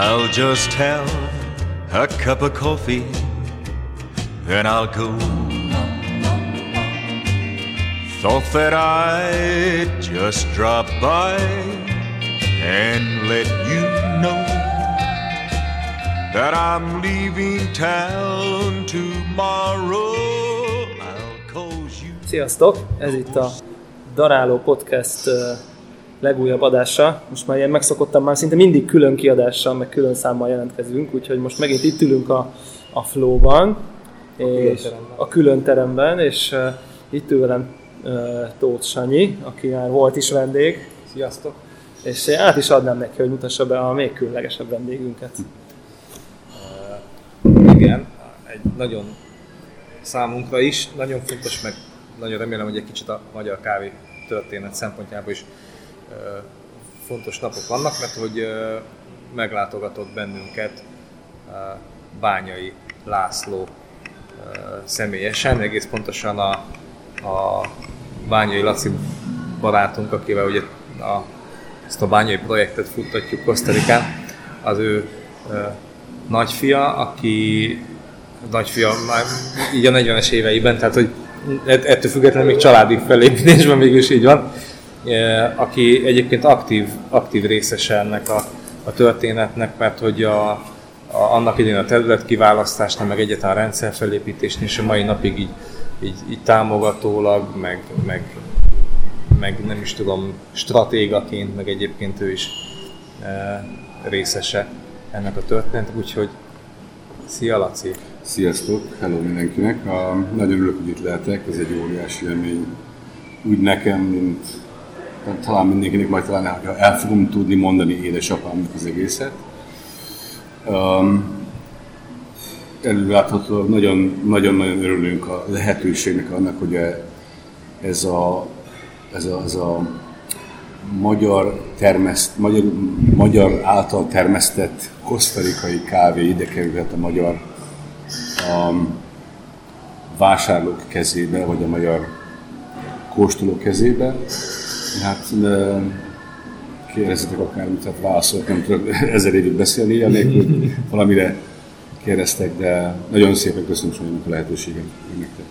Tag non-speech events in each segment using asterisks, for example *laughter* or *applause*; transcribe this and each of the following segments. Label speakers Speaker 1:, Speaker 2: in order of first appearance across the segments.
Speaker 1: I'll just have a cup of coffee, then I'll go. Thought that I'd just drop by and let you know that I'm leaving town tomorrow. I'll cause you.
Speaker 2: Sziasztok! Ez itt a Daráló Podcast legújabb adása. Most már ilyen megszokottam, már szinte mindig külön kiadással, meg külön számmal jelentkezünk, úgyhogy most megint itt ülünk a, a Flow-ban, és
Speaker 3: teremben.
Speaker 2: a külön teremben, és uh, itt ül velem uh, Tóth Sanyi, aki már volt is vendég,
Speaker 3: Sziasztok!
Speaker 2: és át is adnám neki, hogy mutassa be a még különlegesebb vendégünket.
Speaker 3: Igen, egy nagyon számunkra is, nagyon fontos, meg nagyon remélem, hogy egy kicsit a magyar kávé történet szempontjából is fontos napok vannak, mert hogy meglátogatott bennünket Bányai László személyesen, egész pontosan a, a Bányai Laci barátunk, akivel ugye a, ezt a bányai projektet futtatjuk Kosztarikán, az ő ö, nagyfia, aki nagyfia már így a 40-es éveiben, tehát hogy ett- ettől függetlenül még családi felépítésben mégis így van, aki egyébként aktív, aktív részese ennek a, a történetnek, mert hogy a, a, annak idén a terület kiválasztásnál, meg egyáltalán a rendszer felépítésnél, és a mai napig így, így, így támogatólag, meg, meg, meg nem is tudom, stratégaként, meg egyébként ő is e, részese ennek a történetnek, úgyhogy szia Laci!
Speaker 4: Sziasztok, hello mindenkinek. A, nagyon örülök, hogy itt lehetek, ez egy óriási élmény. Úgy nekem, mint talán mindenkinek, majd talán el, fogom tudni mondani édesapámnak az egészet. Um, előláthatólag nagyon, nagyon-nagyon örülünk a lehetőségnek annak, hogy e- ez a, ez a, ez a magyar, termeszt, magyar, magyar által termesztett kosztarikai kávé ide kerülhet a magyar um, vásárlók kezébe, vagy a magyar kóstolók kezébe. Hát de kérdezzetek akármit, tehát válaszolok, nem tudok *laughs* ezer évig beszélni, anélkül hogy *laughs* valamire kérdeztek, de nagyon szépen köszönöm Sanyinak a lehetőséget nektek.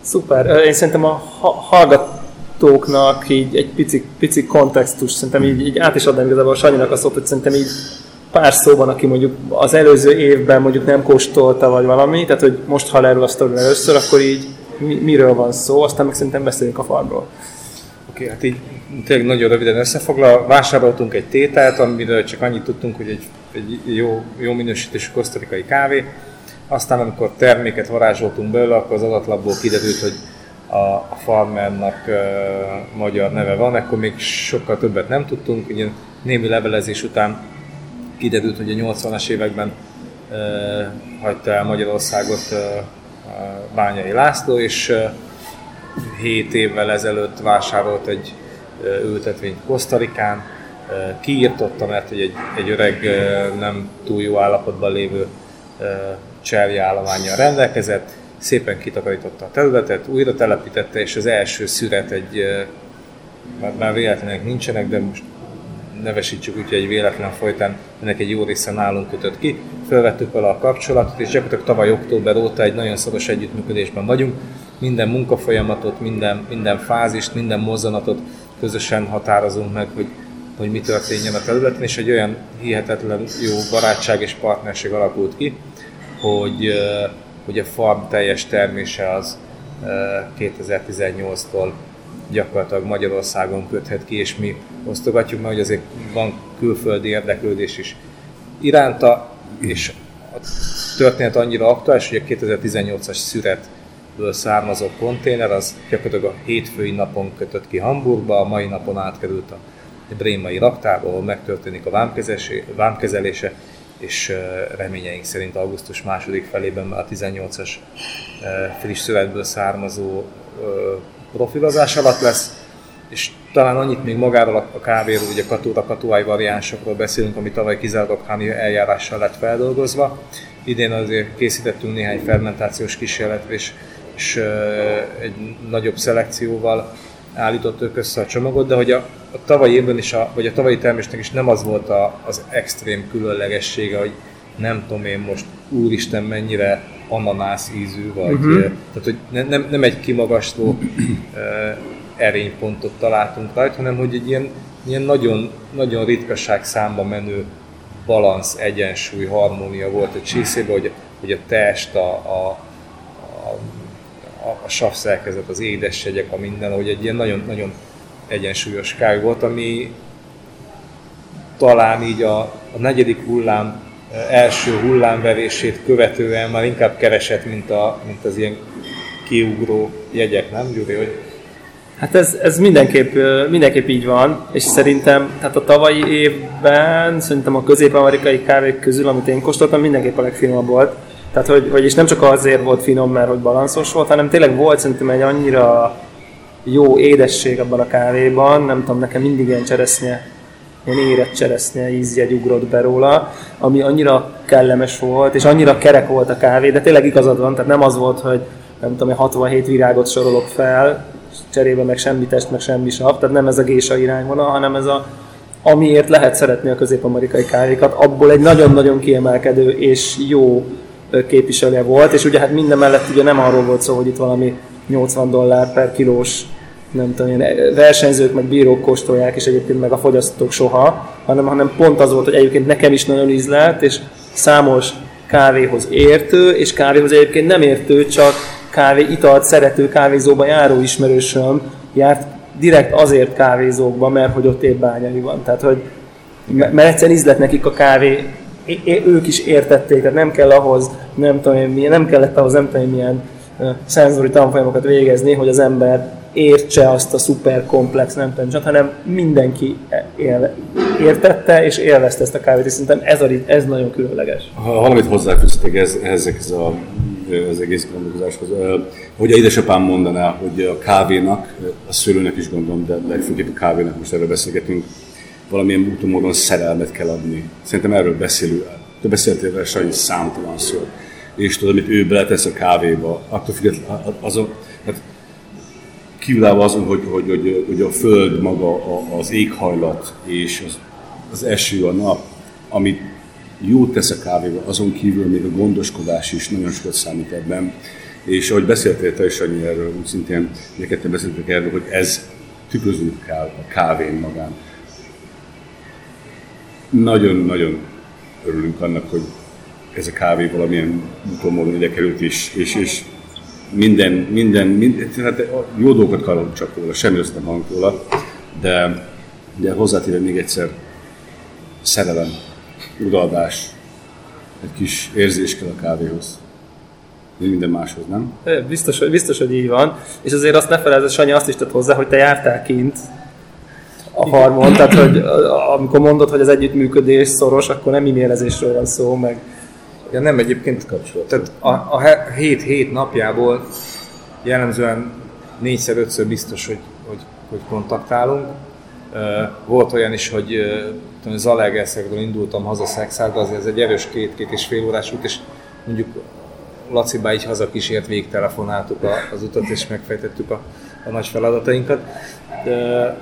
Speaker 2: Szuper. Én szerintem a ha- hallgatóknak így egy pici, pici kontextus, szerintem így, így át is adnám igazából Sanyinak a szót, hogy szerintem így pár szóban, aki mondjuk az előző évben mondjuk nem kóstolta, vagy valami, tehát hogy most hall erről a sztoriról először, akkor így mi, miről van szó, aztán meg szerintem beszéljünk a farmról.
Speaker 3: Oké, hát így tényleg nagyon röviden összefoglalva, vásároltunk egy tételt, amiről csak annyit tudtunk, hogy egy, egy jó, jó minősítésű kosztarikai kávé. Aztán amikor terméket varázsoltunk belőle, akkor az adatlapból kiderült, hogy a, a farmernak uh, magyar neve van, akkor még sokkal többet nem tudtunk. Ugye némi levelezés után kiderült, hogy a 80-as években uh, hagyta el Magyarországot uh, Bányai László, és uh, 7 évvel ezelőtt vásárolt egy ültetvényt Kosztarikán, kiirtotta, mert egy, egy öreg, nem túl jó állapotban lévő ö, cserjeállományjal rendelkezett, szépen kitakarította a területet, újra telepítette, és az első szüret egy, már, már véletlenek nincsenek, de most nevesítsük úgy, egy véletlen folytán ennek egy jó része nálunk kötött ki. Felvettük vele a kapcsolatot, és gyakorlatilag tavaly október óta egy nagyon szoros együttműködésben vagyunk. Minden munkafolyamatot, minden, minden fázist, minden mozzanatot közösen határozunk meg, hogy, hogy mi történjen a területen, és egy olyan hihetetlen jó barátság és partnerség alakult ki, hogy, hogy a farm teljes termése az ö, 2018-tól gyakorlatilag Magyarországon köthet ki, és mi osztogatjuk, mert hogy azért van külföldi érdeklődés is iránta, és a történet annyira aktuális, hogy a 2018-as szüretből származó konténer, az gyakorlatilag a hétfői napon kötött ki Hamburgba, a mai napon átkerült a brémai raktárba, ahol megtörténik a vámkezelése, és reményeink szerint augusztus második felében a 18-as ö, friss születből származó profilozás alatt lesz, és talán annyit még magáról a kávéról, ugye katúra katuai variánsokról beszélünk, ami tavaly kizárólag háni eljárással lett feldolgozva. Idén azért készítettünk néhány fermentációs kísérletre, és, és egy nagyobb szelekcióval állítottuk össze a csomagot, de hogy a, a tavalyi évben is, a, vagy a tavalyi termésnek is nem az volt a, az extrém különlegessége, hogy nem tudom én most, úristen mennyire ananász ízű, vagy uh-huh. tehát, hogy ne, nem, nem egy kimagasló uh, erénypontot találtunk rajta, hanem hogy egy ilyen, ilyen nagyon, nagyon ritkaság számba menő balansz, egyensúly, harmónia volt a csészében, hogy, hogy a test, a, a, a, a savszerkezet, az édességek, a minden, hogy egy ilyen nagyon, nagyon egyensúlyos kávé volt, ami talán így a, a negyedik hullám első hullámverését követően már inkább keresett, mint, a, mint az ilyen kiugró jegyek, nem Gyuri? Hogy...
Speaker 2: Hát ez, ez mindenképp, mindenképp így van, és szerintem tehát a tavalyi évben szerintem a közép-amerikai kávék közül, amit én kóstoltam, mindenképp a legfinomabb volt. Tehát, hogy, hogy és nem csak azért volt finom, mert hogy balanszos volt, hanem tényleg volt szerintem egy annyira jó édesség abban a kávéban, nem tudom, nekem mindig ilyen cseresznye ilyen érett cseresznye ízjegy ugrott be róla, ami annyira kellemes volt, és annyira kerek volt a kávé, de tényleg igazad van, tehát nem az volt, hogy nem tudom, 67 virágot sorolok fel, cserébe meg semmi test, meg semmi sav, tehát nem ez a gésa irányvonal, hanem ez a amiért lehet szeretni a közép-amerikai kávékat, abból egy nagyon-nagyon kiemelkedő és jó képviselője volt, és ugye hát minden mellett ugye nem arról volt szó, hogy itt valami 80 dollár per kilós nem tudom, ilyen versenyzők, meg bírók kóstolják, és egyébként meg a fogyasztók soha, hanem, hanem pont az volt, hogy egyébként nekem is nagyon ízlelt, és számos kávéhoz értő, és kávéhoz egyébként nem értő, csak kávé italt szerető kávézóba járó ismerősöm járt direkt azért kávézókba, mert hogy ott épp bányai van. Tehát, hogy mert egyszerűen ízlet nekik a kávé, ők is értették, tehát nem kell ahhoz, nem tudom milyen, nem kellett ahhoz nem tudom milyen szenzori tanfolyamokat végezni, hogy az ember értse azt a szuper komplex, nem tudom, hanem mindenki él, értette és élvezte ezt a kávét, és szerintem ez, a, ez nagyon különleges.
Speaker 4: Ha valamit hozzáfűztek ez, ezekhez a, az egész gondolkozáshoz, hogy a édesapám mondaná, hogy a kávénak, a szőlőnek is gondolom, de legfőképp a kávénak most erről beszélgetünk, valamilyen úton módon szerelmet kell adni. Szerintem erről beszélünk. Te beszéltél vele Sanyi számtalan szó. És tudod, amit ő beletesz a kávéba, attól függetlenül azon, hát kívülállva azon, hogy, hogy, hogy, hogy a föld maga, az éghajlat és az, az eső, a nap, amit jót tesz a kávéba, azon kívül még a gondoskodás is nagyon sokat számít ebben. És ahogy beszéltél te is annyi erről, úgy szintén neked beszéltek erről, hogy ez tükrözünk kell a kávén magán. Nagyon-nagyon örülünk annak, hogy ez a kávé valamilyen úton módon ide került, és, és, és minden, minden, minden hát jó dolgokat karolunk csak róla, semmi rossz nem hang róla, de, de hozzátéve még egyszer szerelem, udaldás, egy kis érzés kell a kávéhoz. Minden máshoz, nem?
Speaker 2: Biztos, biztos, hogy így van. És azért azt ne felejtsd, Sanyi azt is tett hozzá, hogy te jártál kint a harmon, tehát hogy amikor mondod, hogy az együttműködés szoros, akkor nem e-mailezésről van szó, meg
Speaker 3: Ja, nem egyébként kapcsolat. Tehát a, a hét, hét napjából jellemzően négyszer, ötször biztos, hogy, hogy, hogy kontaktálunk. Volt olyan is, hogy Zalaegerszegről indultam haza Szexárba, azért ez egy erős két-két és fél órás út, és mondjuk Laci bá így haza kísért, végtelefonáltuk az utat, és megfejtettük a, a nagy feladatainkat. De,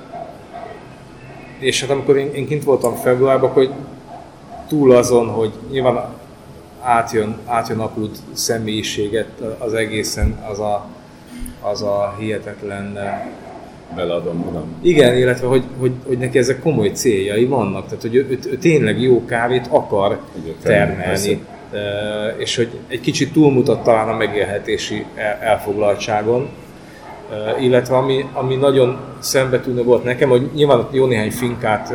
Speaker 3: és hát amikor én, én kint voltam februárban, akkor túl azon, hogy nyilván átjön, átjön apud személyiséget az egészen, az a, az a hihetetlen
Speaker 4: beleadom magam.
Speaker 3: Igen, illetve hogy, hogy, hogy neki ezek komoly céljai vannak, tehát hogy ő, ő, ő tényleg jó kávét akar termelni, termelni, és hogy egy kicsit túlmutat talán a megélhetési elfoglaltságon, illetve ami, ami nagyon szembetűnő volt nekem, hogy nyilván jó néhány finkát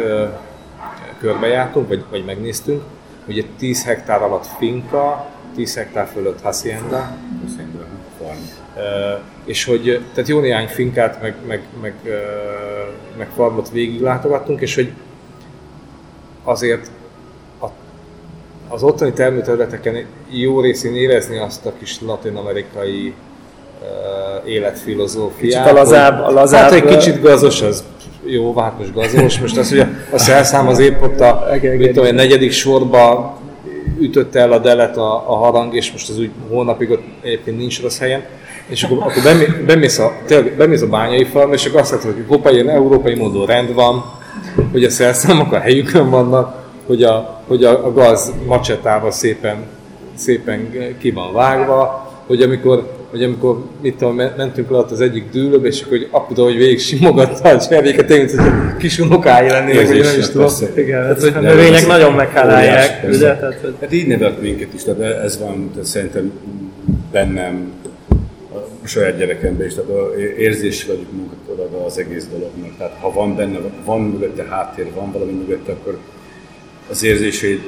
Speaker 3: körbejártunk, vagy, vagy megnéztünk, ugye 10 hektár alatt finka, 10 hektár fölött hacienda, farm. Uh, és hogy tehát jó néhány finkát, meg, meg, meg, uh, meg farmot végiglátogattunk, és hogy azért a, az ottani termőterületeken jó részén érezni azt a kis latin-amerikai életfilozófiát.
Speaker 2: Kicsit a lazább, a lazább.
Speaker 3: Hát egy kicsit gazos az jó, hát most gazos, most az, hogy a, szerszám az épp ott a, mit tudom, a negyedik sorba ütötte el a delet a, a harang, és most az úgy hónapig ott egyébként nincs rossz helyen. És akkor, akkor bemész, a, tényleg, bemész a bányai falra, és akkor azt látod, hogy hoppá, ilyen európai módon rend van, hogy a szerszámok a helyükön vannak, hogy a, hogy a, a gaz macsetával szépen, szépen ki van vágva, hogy amikor, hogy amikor mit tudom, mentünk le az egyik dűlőbe, és akkor hogy apu, hogy végig simogatta a cservéket, én, mint hogy kis unokái lennének, hogy nem is tudom.
Speaker 2: Igen, hát, hogy a növények nagyon meghálálják. Ugye? Tehát,
Speaker 4: hogy... hát így nevelt minket is, tehát ez van, tehát szerintem bennem, a saját gyerekemben is, tehát érzési vagyok munkat az egész dolognak. Tehát ha van benne, van mögötte háttér, van valami mögötte, akkor az érzéseid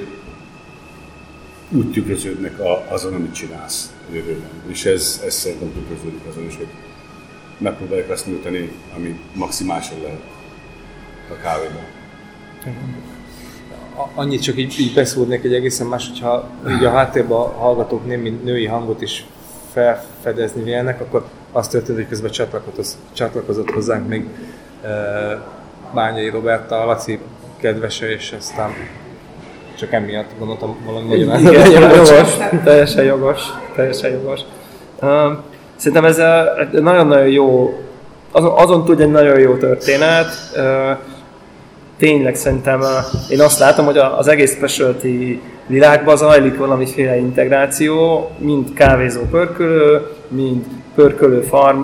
Speaker 4: úgy tükröződnek azon, amit csinálsz jövőben. És ez, ez szerintem tükröződik azon is, hogy megpróbáljuk azt nyújtani, ami maximálisan lehet a kávéban.
Speaker 3: Annyit csak így, így beszúrnék egy egészen más, hogyha így a háttérben a hallgatók némi női hangot is felfedezni vélnek, akkor azt történt, hogy közben csatlakozott, csatlakozott hozzánk még e, Bányai Roberta, a Laci kedvese, és aztán csak emiatt gondoltam valami nagyon
Speaker 2: Igen, jogos, teljesen jogos, teljesen jogos. Uh, szerintem ez nagyon-nagyon jó, azon, azon tud egy nagyon jó történet. Uh, tényleg szerintem uh, én azt látom, hogy az egész specialty világban zajlik valamiféle integráció, mind kávézó pörkölő, mind pörkölő farm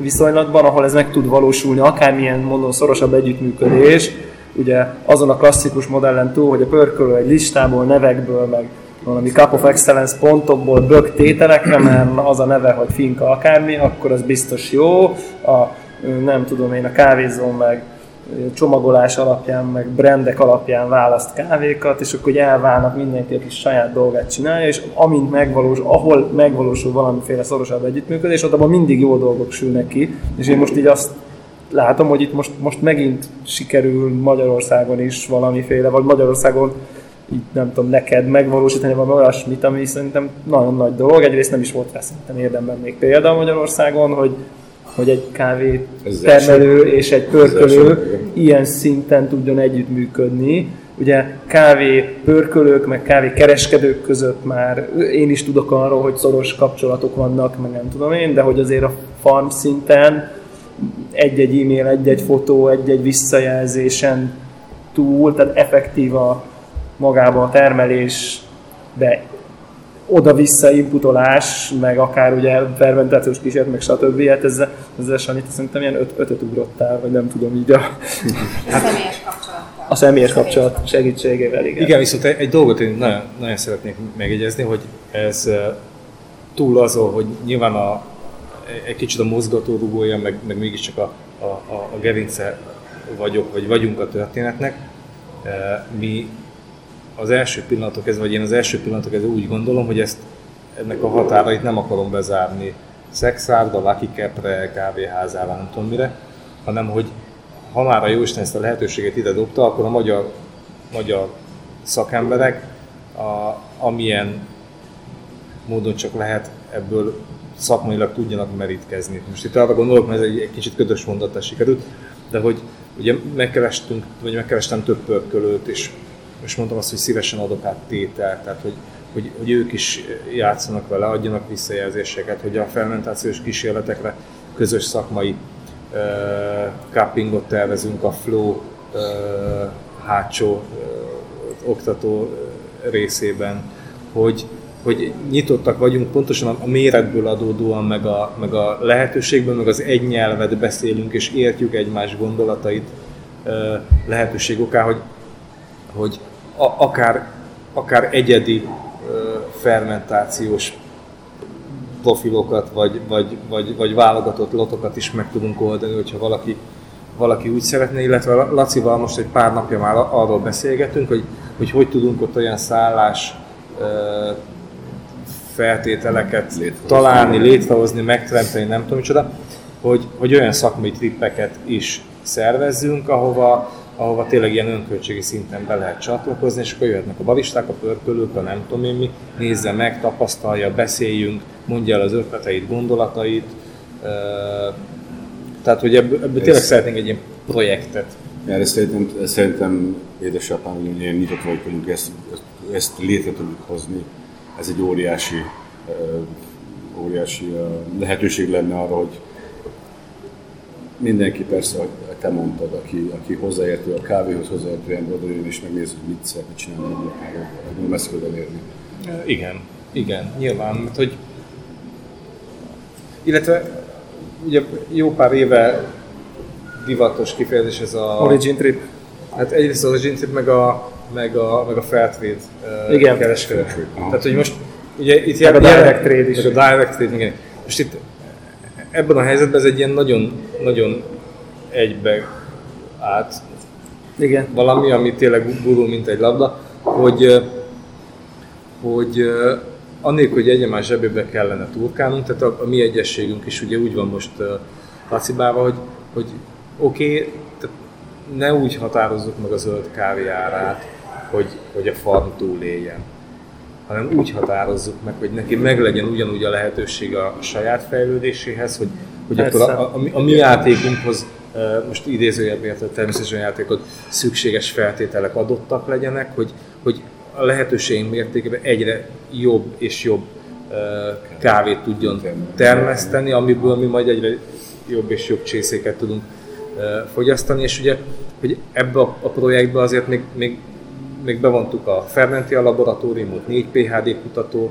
Speaker 2: viszonylatban, ahol ez meg tud valósulni, akármilyen mondom szorosabb együttműködés, ugye azon a klasszikus modellen túl, hogy a pörkölő egy listából, nevekből, meg valami Cup of Excellence pontokból bök tételekre, mert az a neve, hogy finka akármi, akkor az biztos jó. A, nem tudom én, a kávézó meg csomagolás alapján, meg brandek alapján választ kávékat, és akkor elválnak mindenki, aki saját dolgát csinálja, és amint megvalósul, ahol megvalósul valamiféle szorosabb együttműködés, ott abban mindig jó dolgok sülnek ki, és én most így azt látom, hogy itt most, most megint sikerül Magyarországon is valamiféle, vagy Magyarországon így nem tudom, neked megvalósítani valami olyasmit, ami szerintem nagyon nagy dolog. Egyrészt nem is volt rá szerintem érdemben még példa Magyarországon, hogy, hogy egy kávé termelő és egy pörkölő ilyen szinten tudjon együttműködni. Ugye kávé pörkölők, meg kávé kereskedők között már én is tudok arról, hogy szoros kapcsolatok vannak, meg nem tudom én, de hogy azért a farm szinten egy-egy e-mail, egy-egy fotó, egy-egy visszajelzésen túl, tehát effektív a magába a termelés, de oda-vissza inputolás, meg akár ugye fermentációs kísérlet, meg stb. Hát ezzel, ezzel Sanyit szerintem ilyen öt, ötöt ugrottál, vagy nem tudom így a...
Speaker 5: Hát, *laughs* a személyes kapcsolattal.
Speaker 2: A személyes kapcsolat segítségével, igen.
Speaker 3: Igen, viszont egy, egy dolgot én nagyon, nagyon szeretnék megjegyezni, hogy ez túl azon, hogy nyilván a, egy kicsit a mozgató rugója, meg, meg mégiscsak a, a, a, a gerince vagyok, vagy vagyunk a történetnek. E, mi az első pillanatok ez, vagy én az első pillanatok ez úgy gondolom, hogy ezt ennek a határait nem akarom bezárni szexárda, Lucky Capre, kávéházára, nem tudom mire, hanem hogy ha már a Jóisten ezt a lehetőséget ide dobta, akkor a magyar, magyar szakemberek, a, amilyen módon csak lehet ebből szakmailag tudjanak merítkezni. Most itt arra gondolok, mert ez egy, egy kicsit ködös mondatás sikerült, de hogy ugye megkerestünk, vagy megkerestem több pörkölőt, és, és mondtam azt, hogy szívesen adok át tételt, tehát hogy, hogy, hogy ők is játszanak vele, adjanak visszajelzéseket, hogy a fermentációs kísérletekre közös szakmai uh, cuppingot tervezünk a flow uh, hátsó uh, oktató részében, hogy, hogy nyitottak vagyunk pontosan a méretből adódóan, meg a, meg a lehetőségből, meg az egy nyelvet beszélünk, és értjük egymás gondolatait lehetőség oká, hogy, hogy a, akár, akár egyedi fermentációs profilokat, vagy, vagy, vagy, vagy válogatott lotokat is meg tudunk oldani, hogyha valaki, valaki úgy szeretne, illetve Lacival most egy pár napja már arról beszélgetünk, hogy hogy, hogy tudunk ott olyan szállás feltételeket létrehozni. találni, létrehozni, megteremteni, nem tudom micsoda, hogy, hogy olyan szakmai trippeket is szervezzünk, ahova, ahova tényleg ilyen önköltségi szinten be lehet csatlakozni, és akkor jöhetnek a balisták, a pörkölők, a nem tudom én mi, nézze meg, tapasztalja, beszéljünk, mondja el az ötleteit, gondolatait. Tehát, hogy ebből, ebből tényleg szeretnénk egy ilyen projektet.
Speaker 4: Erre szerintem, szerintem édesapám, hogy nyitott vagyunk, ezt, ezt létre tudjuk hozni ez egy óriási óriási lehetőség lenne arra, hogy mindenki persze, hogy te mondtad, aki, aki hozzáértő a kávéhoz, hozzáértő ember oda jön és megnézi, hogy mit szeretne csinálni, hogy messze elérni.
Speaker 3: Igen, igen, nyilván, mert hogy illetve ugye jó pár éve divatos kifejezés ez a...
Speaker 2: Origin Trip.
Speaker 3: Hát egyrészt az Origin Trip, meg a, meg a, meg a Fairtrade uh,
Speaker 2: Igen.
Speaker 3: kereskedő. Tehát, hogy most ugye itt
Speaker 2: Meg a direct trade is.
Speaker 3: Meg a direct trade, igen. Most itt ebben a helyzetben ez egy ilyen nagyon, nagyon egybe át
Speaker 2: Igen.
Speaker 3: valami, ami tényleg gurul, mint egy labda, hogy, hogy annélkül, hogy egymás zsebébe kellene turkálnunk, tehát a, a mi egyességünk is ugye úgy van most uh, lacibálva, hogy, hogy oké, okay, ne úgy határozzuk meg a zöld kávé árát, hogy, hogy a farm túléljen, hanem úgy határozzuk meg, hogy neki meglegyen ugyanúgy a lehetőség a saját fejlődéséhez, hogy, hogy
Speaker 2: Persze.
Speaker 3: akkor a, a, a, mi- a mi játékunkhoz, most idézőjelben értett természetesen játékot, szükséges feltételek adottak legyenek, hogy, hogy a lehetőségünk mértékében egyre jobb és jobb kávét tudjon termeszteni, amiből mi majd egyre jobb és jobb csészéket tudunk fogyasztani, és ugye, hogy ebbe a, a projektbe azért még, még, még bevontuk a Fermentia laboratóriumot, négy PHD kutató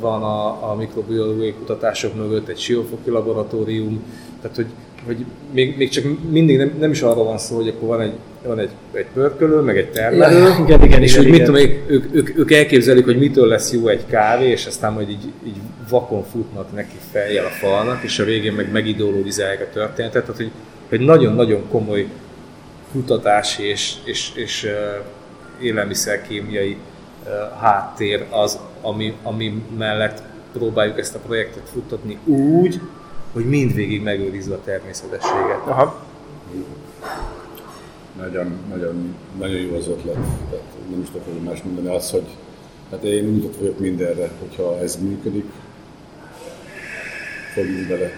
Speaker 3: van a, a mikrobiológiai kutatások mögött, egy siófoki laboratórium, tehát hogy, hogy még, még csak mindig nem, nem is arról van szó, hogy akkor van egy, van egy, egy pörkölő, meg egy termelő,
Speaker 2: Ja, igen, igen,
Speaker 3: és
Speaker 2: igen,
Speaker 3: hogy mit
Speaker 2: igen.
Speaker 3: tudom, én, ők, ők, ők elképzelik, hogy mitől lesz jó egy kávé, és aztán majd így, így vakon futnak neki fejjel a falnak, és a végén meg megidolózálják a történetet, tehát hogy, hogy nagyon-nagyon komoly kutatási és, és, és élelmiszerkémiai háttér az, ami, ami mellett próbáljuk ezt a projektet futtatni úgy, hogy mindvégig megőrizve a természetességet.
Speaker 2: Aha.
Speaker 4: Nagyon, nagyon, nagyon jó az ötlet. Tehát nem is tudok hogy más mondani. Az, hogy hát én nyitott vagyok mindenre, hogyha ez működik, fogjunk bele.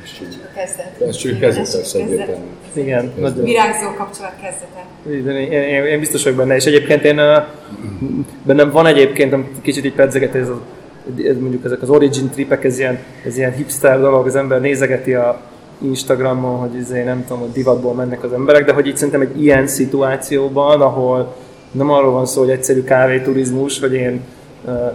Speaker 5: Kezdet.
Speaker 4: Ez csak kezdet persze egyértelmű.
Speaker 2: Igen, nagyon.
Speaker 5: Virágzó kapcsolat kezdete.
Speaker 2: Igen, Én, én, én biztos vagyok benne, és egyébként én bennem van egyébként, kicsit így pedzeget, ez, a, ez mondjuk ezek az origin tripek, ez ilyen, ez ilyen hipster dolog, az ember nézegeti a Instagramon, hogy izé, nem tudom, hogy divatból mennek az emberek, de hogy itt szerintem egy ilyen szituációban, ahol nem arról van szó, hogy egyszerű kávéturizmus, hogy én uh,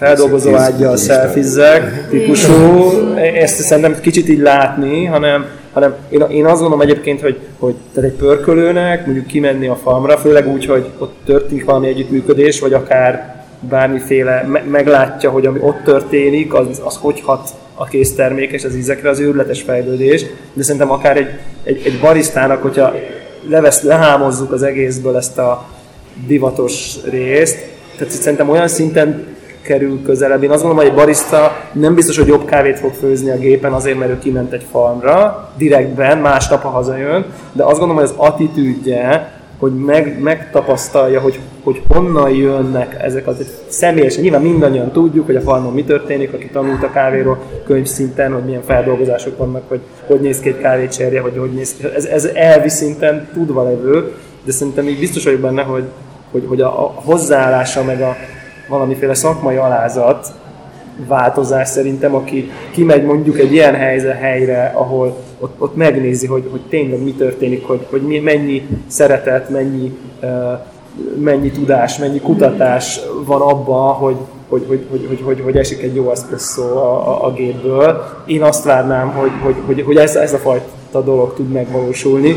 Speaker 2: feldolgozó ágyjal szelfizzek típusú, ezt szerintem kicsit így látni, hanem, hanem én, én azt gondolom egyébként, hogy, hogy tehát egy pörkölőnek mondjuk kimenni a farmra, főleg úgy, hogy ott történik valami együttműködés, vagy akár bármiféle me- meglátja, hogy ami ott történik, az, az hogy hat a késztermékes az ízekre, az őrületes fejlődés, de szerintem akár egy, egy, egy barisztának, hogyha levesz, lehámozzuk az egészből ezt a divatos részt, tehát szerintem olyan szinten kerül közelebb. Én azt gondolom, hogy egy barista nem biztos, hogy jobb kávét fog főzni a gépen azért, mert ő kiment egy farmra, direktben, másnap, ha hazajön, de azt gondolom, hogy az attitűdje, hogy meg, megtapasztalja, hogy, hogy honnan jönnek ezek az személyesen. Nyilván mindannyian tudjuk, hogy a farmon mi történik, aki tanult a kávéról könyvszinten, hogy milyen feldolgozások vannak, hogy hogy néz ki egy kávécserje, hogy hogy néz ki. Ez, ez elvi szinten tudva levő, de szerintem így biztos vagyok benne, hogy, hogy, hogy a, a hozzáállása meg a valamiféle szakmai alázat változás szerintem, aki kimegy mondjuk egy ilyen helyze, helyre, ahol ott, ott megnézi, hogy, hogy tényleg mi történik, hogy, hogy mi, mennyi szeretet, mennyi, mennyi tudás, mennyi kutatás van abban, hogy, hogy, hogy, hogy, hogy, hogy, hogy esik egy jó eszpresszó a, a, a gépből. Én azt várnám, hogy, hogy, hogy, hogy ez, ez a fajta dolog tud megvalósulni,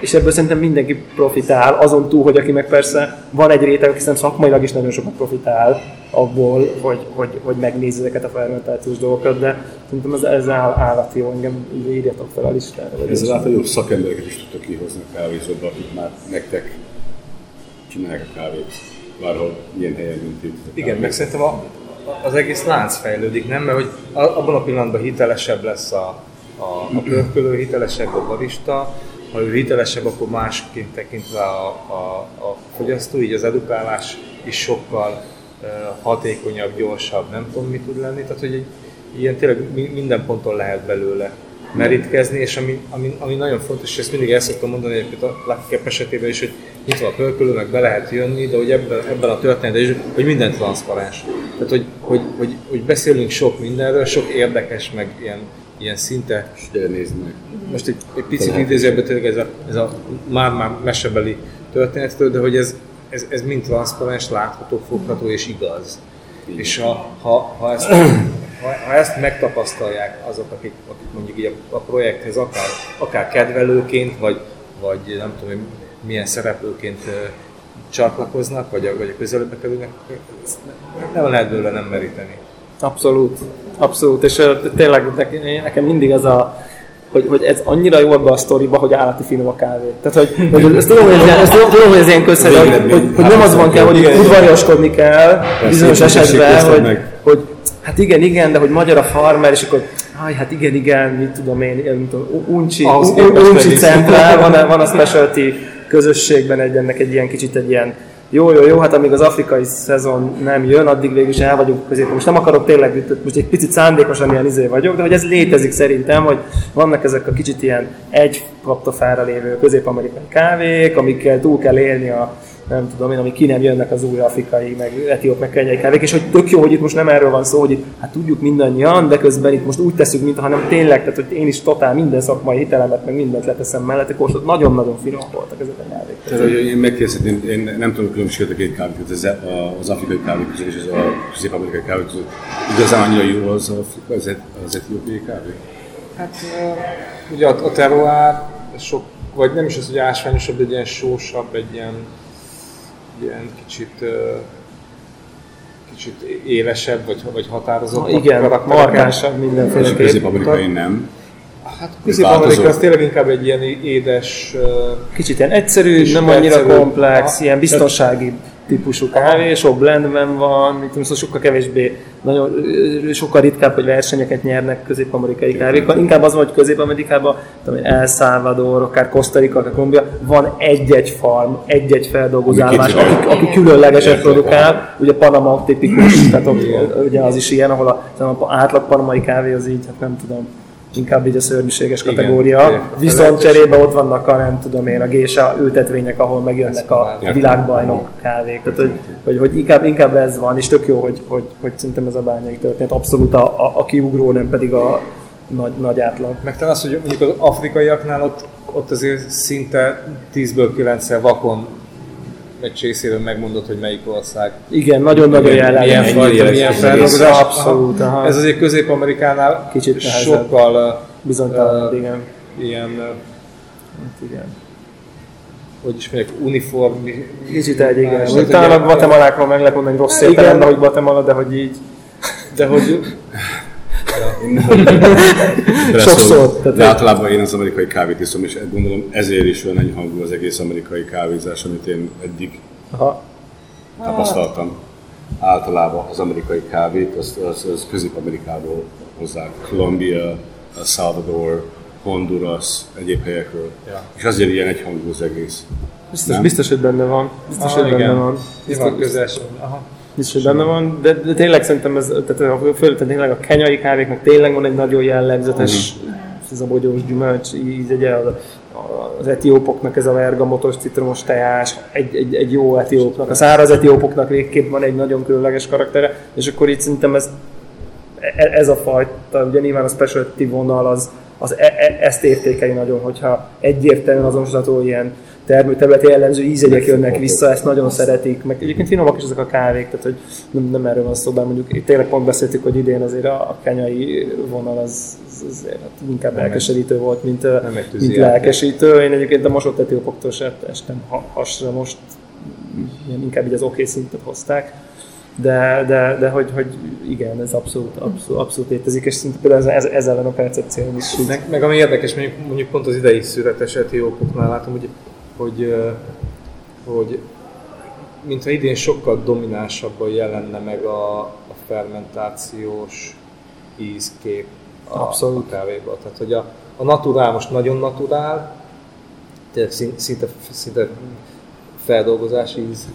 Speaker 2: és ebből szerintem mindenki profitál, azon túl, hogy aki meg persze van egy réteg, aki szerintem szakmailag is nagyon sokat profitál abból, hogy, hogy, hogy megnézi ezeket a fermentációs dolgokat, de szerintem ez, ez áll, állati jó, engem írjatok fel a listára.
Speaker 4: Ezzel jobb szakembereket is tudtok kihozni a kávézóba, akik már nektek csinálják a kávét. Bárhol ilyen helyen, mint itt.
Speaker 3: Igen, meg szerintem a, az egész lánc fejlődik, nem? Mert hogy abban a pillanatban hitelesebb lesz a, a, a pörkölő, hitelesebb a barista, ha ő hitelesebb, akkor másként tekint rá a, a, a fogyasztó, így az edukálás is sokkal hatékonyabb, gyorsabb, nem tudom mi tud lenni. Tehát, hogy egy, ilyen tényleg mi- minden ponton lehet belőle merítkezni, és ami, ami, ami nagyon fontos, és ezt mindig el szoktam mondani egyébként a Lucky esetében is, hogy nyitva a pörkölő, meg be lehet jönni, de hogy ebben, ebben a történetben is, hogy minden transzparens. Tehát, hogy, hogy, hogy, hogy beszélünk sok mindenről, sok érdekes, meg ilyen, ilyen szinte...
Speaker 4: nézd meg.
Speaker 3: Most egy, egy picit idézőben tényleg ez a, ez a már-már mesebeli történetről, de hogy ez, ez, ez mind transzparens, látható, fogható és igaz. Igen. És ha, ha, ha, ezt, ha, ha ezt megtapasztalják azok, akik, akik mondjuk így a, a projekthez akár, akár kedvelőként, vagy, vagy nem tudom, milyen szereplőként csatlakoznak, vagy a, vagy a közelőbe kerülnek, nem lehet belőle nem meríteni.
Speaker 2: Abszolút, abszolút, és tényleg nekem mindig az a, hogy, hogy ez annyira jó ebbe a sztoriba, hogy állati finom a kávé. Tehát, hogy, hogy ezt tudom, hogy ez, ezt tudom, hogy ez ilyen közszerű, hogy, hogy, hogy, nem az van kell, hogy udvariaskodni kell bizonyos esetben, hogy, hogy hát igen, igen, de hogy magyar a farmer, és akkor Aj, hát igen, igen, mit tudom én, mit tudom, uncsi, uncsi centrál, van, van a specialty közösségben egy, ennek egy ilyen kicsit egy ilyen jó, jó, jó, hát amíg az afrikai szezon nem jön, addig végül is el vagyunk középen. Most nem akarok tényleg, most egy picit szándékosan ilyen izé vagyok, de hogy ez létezik szerintem, hogy vannak ezek a kicsit ilyen egy kaptafára lévő közép-amerikai kávék, amikkel túl kell élni a nem tudom én, ami ki nem jönnek az új afrikai, meg etióp, meg kenyai kávék, és hogy tök jó, hogy itt most nem erről van szó, hogy itt, hát tudjuk mindannyian, de közben itt most úgy teszünk, mintha hanem tényleg, tehát hogy én is totál minden szakmai hitelemet, meg mindent leteszem mellett, akkor nagyon-nagyon finom voltak ezek a kávék.
Speaker 4: Tehát, hogy én megkérdeztem, én nem tudom különbséget a két kávé között, az afrikai kávé között és az a közép-amerikai kávé között. Igazán annyira jó az, az, az etiópiai kávé?
Speaker 3: Hát ugye a, a terroir sok, vagy nem is az, hogy ásványosabb, egy ilyen sósabb, egy ilyen ilyen kicsit kicsit élesebb, vagy, vagy határozott.
Speaker 2: Igen, markánsabb mindenféle.
Speaker 4: Közép-amerikai nem.
Speaker 3: Hát Közép-Amerika az tényleg inkább egy ilyen édes...
Speaker 2: Kicsit ilyen egyszerű, nem annyira komplex, ilyen biztonsági típusú kávé, sok blendben van, mint tudom, szóval sokkal kevésbé, nagyon, sokkal ritkább, hogy versenyeket nyernek közép-amerikai kávékkal. Inkább az van, hogy közép-amerikában, tudom, El Salvador, akár Costa Rica, akár Kolumbia, van egy-egy farm, egy-egy feldolgozálás, aki, aki különlegeset produkál, ugye Panama tipikus, tehát ugye az is ilyen, ahol a, a átlag panamai kávé az így, hát nem tudom, inkább így a szörnyűséges kategória. Igen, Viszont cserébe ott vannak a nem tudom én, a gésa ültetvények, ahol megjönnek a világbajnok kávék. Tehát, hogy, hogy, hogy inkább, inkább ez van, és tök jó, hogy, hogy, hogy szerintem ez a bányai történet abszolút a, a, a kiugró, nem pedig a nagy, nagy átlag.
Speaker 3: Meg talán az, hogy mondjuk az afrikaiaknál ott, ott azért szinte 10-ből 9 vakon egy csészéről megmondod, hogy melyik ország.
Speaker 2: Igen, nagyon-nagyon jellemző.
Speaker 3: Milyen fajta, milyen feldolgozás. Abszolút. Aha. Ez azért Közép-Amerikánál Kicsit sokkal
Speaker 2: bizonytalan, uh, igen.
Speaker 3: Ilyen, uh,
Speaker 2: hát igen.
Speaker 3: Hogy is mondják, uniform.
Speaker 2: Kicsit egy, igen. Úgy talán a Guatemalákról meg lehet mondani rossz értelemben, hogy Guatemala, de hogy így.
Speaker 3: De hogy
Speaker 2: Sokszor.
Speaker 4: De általában én az amerikai kávét iszom, és gondolom ezért is olyan enyhangú az egész amerikai kávézás, amit én eddig Aha. tapasztaltam. Általában az amerikai kávét, az, az, az Közép-Amerikából hozzák. Colombia, Salvador, Honduras, egyéb helyekről. Ja. És azért ilyen egyhangú az egész.
Speaker 2: Biztos, biztos, hogy benne van. Biztos, Aha, hogy benne van.
Speaker 3: Biztos, közel. Aha
Speaker 2: biztos, hogy benne van, de, de tényleg szerintem ez, tehát a, főleg tényleg a kenyai kávéknak tényleg van egy nagyon jellegzetes, mm. ez a bogyós gyümölcs íz, ugye az, az etiópoknak ez a vergamotos citromos teás, egy, egy, egy jó etiópnak, a száraz etiópoknak végképp van egy nagyon különleges karaktere, és akkor itt szerintem ez, e, ez a fajta, ugye nyilván a specialty vonal az, az e, e, ezt értékeli nagyon, hogyha egyértelműen azonosítható ilyen termőterületi jellemző ízegyek jönnek vissza, ezt nagyon szeretik, meg egyébként finomak is ezek a kávék, tehát hogy nem, nem erről van szó, bár mondjuk tényleg pont beszéltük, hogy idén azért a, kenyai vonal az, az hát inkább nem lelkesedítő volt, mint, mint lelkesítő. Én egyébként a mosott etiópoktól se estem hasra most, inkább így az oké okay szintet hozták de, de, de hogy, hogy igen, ez abszolút, abszolút, abszolút létezik, és szinte például ez, ez, ellen a percepció is.
Speaker 3: Meg, meg ami érdekes, mondjuk, mondjuk pont az idei születes etiópoknál látom, hogy hogy, hogy mintha idén sokkal dominánsabban jelenne meg a, a fermentációs ízkép a, Abszolút. a kávéban. Tehát, hogy a, a naturál most nagyon naturál, szinte, szinte feldolgozási íz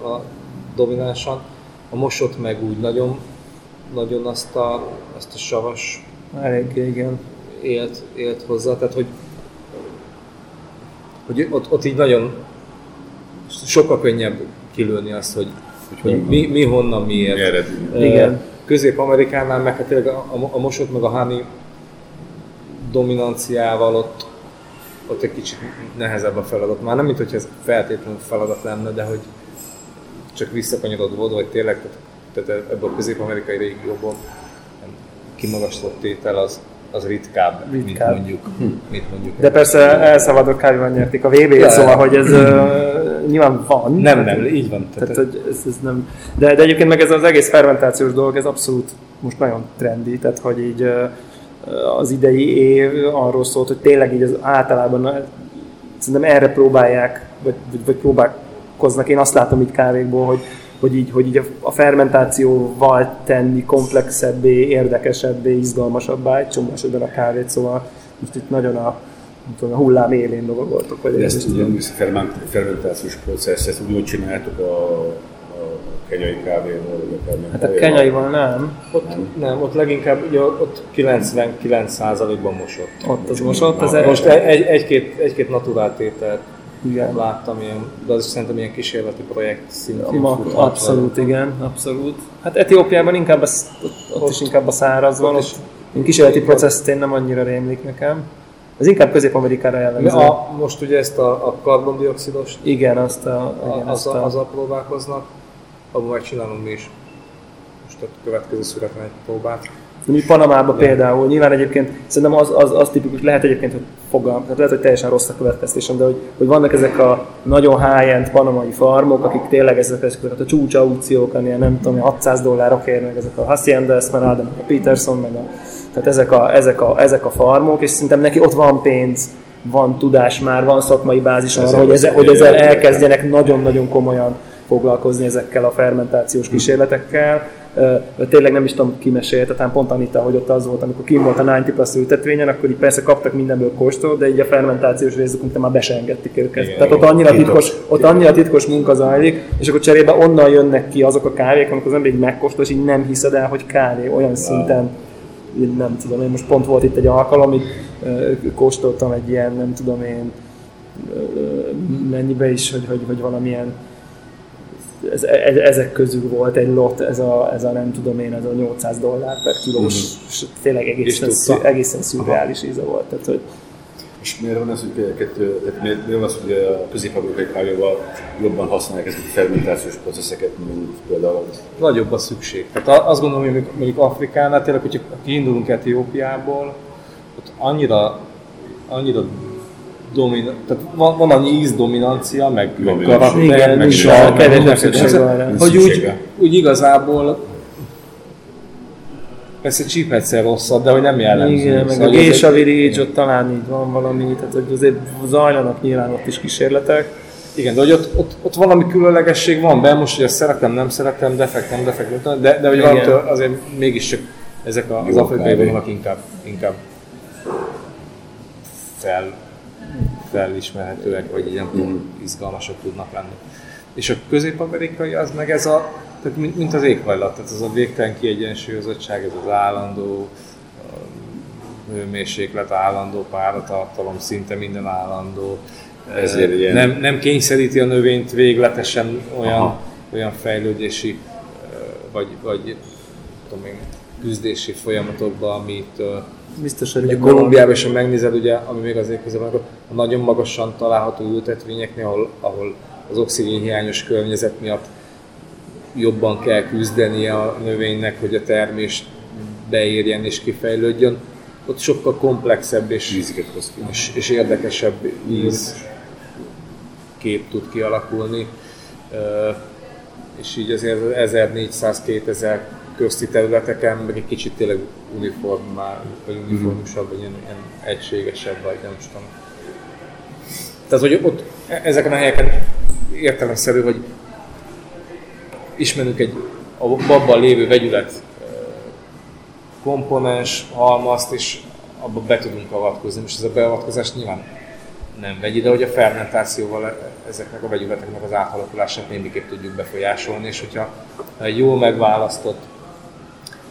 Speaker 3: a, a dominánsan, a mosott meg úgy nagyon, nagyon azt a, azt a savas
Speaker 2: Elég, igen.
Speaker 3: élt, élt hozzá, tehát hogy, hogy ott, ott így nagyon sokkal könnyebb kilőni azt, hogy, hogy mi, mi honnan, miért.
Speaker 4: Ered.
Speaker 2: Igen.
Speaker 3: Közép-Amerikánál meg hát tényleg a, a, a mosott meg a hani dominanciával ott, ott egy kicsit nehezebb a feladat. Már nem, mint hogy ez feltétlenül feladat lenne, de hogy csak visszakanyarod oda, vagy tényleg tehát, tehát ebből a közép-amerikai régióból kimagaslott tétel az, az ritkább,
Speaker 2: Ritkább.
Speaker 3: mint mondjuk, mint mondjuk
Speaker 2: De persze El Salvador kávéval nyerték a VB-t,
Speaker 3: Ja.
Speaker 2: szóval, hogy ez uh, nyilván van.
Speaker 3: Nem, nem, így van.
Speaker 2: Tehát, hogy ez, ez nem... de, de egyébként meg ez az egész fermentációs dolog, ez abszolút most nagyon trendi, tehát hogy így az idei év arról szólt, hogy tényleg így az általában szerintem erre próbálják, vagy, vagy, vagy próbálkoznak. Én azt látom itt kávékból, hogy, hogy így, hogy így a- a fermentációval tenni komplexebbé, érdekesebbé, izgalmasabbá egy csomó esetben a kávét, szóval most itt nagyon a, nem tudom, a hullám élén dolgoltok. Vagy
Speaker 4: De
Speaker 2: ez
Speaker 4: ezt ugye ferment- fermentációs processz, ezt úgy csináltuk a, a kenyai kávéval, vagy akár
Speaker 2: Hát a kenyaival nem,
Speaker 3: Ott, nem, ott leginkább ugye, ott 99%-ban mosott.
Speaker 2: ott az mosott, az
Speaker 3: Most egy, egy-két, egy-két naturál tételt
Speaker 2: Igen.
Speaker 3: láttam ilyen, de az is szerintem ilyen kísérleti projekt szintén.
Speaker 2: Ma, abszolút, igen, abszolút. Hát Etiópiában inkább, az, ott, ott, is inkább a száraz van,
Speaker 3: ott
Speaker 2: ott én kísérleti processzt én nem annyira rémlik nekem. Az inkább Közép-Amerikára jellemző.
Speaker 3: A, most ugye ezt a, a karbondioxidos,
Speaker 2: Igen, azt a,
Speaker 3: a,
Speaker 2: igen, azt
Speaker 3: azzal,
Speaker 2: a,
Speaker 3: azzal próbálkoznak, abban megcsinálunk mi is. Most a következő születlen egy próbát.
Speaker 2: Mondjuk Panamában például, nyilván egyébként szerintem az, az, az tipikus, lehet egyébként, hogy fogalm, tehát lehet, hogy teljesen rossz a következtésem, de hogy, hogy vannak ezek a nagyon high-end panamai farmok, akik tényleg ezek, ezeket a csúcs aukciók, ilyen nem tudom, 600 dollárok érnek, ezek a Hacienda Esmeralda, meg a Peterson, meg a, tehát ezek a, ezek, a, ezek a farmok, és szerintem neki ott van pénz, van tudás már, van szakmai bázis arra, hogy, ezzel, hogy ezzel elkezdjenek nagyon-nagyon komolyan foglalkozni ezekkel a fermentációs kísérletekkel. Ö, Tényleg nem is tudom, ki mesélte, talán pont Anita, hogy ott az volt, amikor kim volt a 90 Plus ültetvényen, akkor így persze kaptak mindenből kóstol, de így a fermentációs részükön már be se engedték őket.
Speaker 3: Igen,
Speaker 2: Tehát ott annyira,
Speaker 4: Titok.
Speaker 2: titkos, ott annyira titkos munka zajlik, és akkor cserébe onnan jönnek ki azok a kávék, amikor az ember így megkóstol, és így nem hiszed el, hogy kávé olyan szinten én nem tudom, én most pont volt itt egy alkalom, itt kóstoltam egy ilyen, nem tudom én, mennyibe is, hogy, hogy, hogy valamilyen ez, e- ezek közül volt egy lot, ez a, ez a nem tudom én, ez a 800 dollár per kilós, és tényleg egészen,
Speaker 3: És
Speaker 2: szü, egészen szürreális íze volt. Tehát, hogy
Speaker 4: És miért van az, hogy ezeket, tehát miért, miért van az, hogy a közép-amerikai kávéval jobban használják ezeket a fermentációs processzeket, mint például
Speaker 3: Nagyobb a szükség. Tehát azt gondolom, hogy mondjuk Afrikánál tényleg, hogyha kiindulunk Etiópiából, ott annyira, annyira domin, tehát van, van annyi ízdominancia, meg, meg
Speaker 4: Dominancia.
Speaker 3: karakter, meg
Speaker 2: szükség
Speaker 3: hogy- úgy, úgy igazából persze csípegyszer rosszabb, de hogy nem jellemző.
Speaker 2: igen, meg a
Speaker 3: Szóval ez egy-
Speaker 2: Gésa Village, ott talán így van valami, tehát hogy azért zajlanak nyilván ott is kísérletek.
Speaker 3: Igen, de hogy ott, ott, ott valami különlegesség van be, most hogy ezt szeretem, nem szeretem, defektem, defektem, de, de hogy
Speaker 2: Igen.
Speaker 3: valamitől azért mégiscsak ezek a- az afrikai vonalak inkább, inkább fel, felismerhetőek, vagy ilyen mm. izgalmasak tudnak lenni. És a közép-amerikai az meg ez a, tehát mint, mint az éghajlat, tehát ez a végtelen kiegyensúlyozottság, ez az állandó hőmérséklet, állandó páratartalom, szinte minden állandó.
Speaker 4: Ezért
Speaker 3: Eh,
Speaker 4: ilyen-
Speaker 3: Nem, nem kényszeríti a növényt végletesen olyan,
Speaker 4: Aha.
Speaker 3: olyan fejlődési vagy, vagy tudom én, küzdési folyamatokba, amit
Speaker 2: Biztos, hogy
Speaker 3: Ugye Kolumbiában is, ha megnézed, ugye, ami még azért közel van, akkor a nagyon magasan található ültetvényeknél, ahol, ahol az oxigénhiányos környezet miatt jobban kell küzdenie a növénynek, hogy a termés beérjen és kifejlődjön, ott sokkal komplexebb és, és, és érdekesebb íz kép tud kialakulni. És így azért 1400-2000 közti területeken meg egy kicsit tényleg uniformál, vagy uniformusabb, vagy ilyen, ilyen egységesebb, vagy nem tudom. Tehát, hogy ott e- ezeken a helyeken értelemszerű, hogy ismerünk egy a babban lévő vegyület ö, komponens, halmazt, és abba be tudunk avatkozni. Most ez a beavatkozás nyilván nem vegyi, de hogy a fermentációval e- ezeknek a vegyületeknek az átalakulását némiképp tudjuk befolyásolni, és hogyha egy jól megválasztott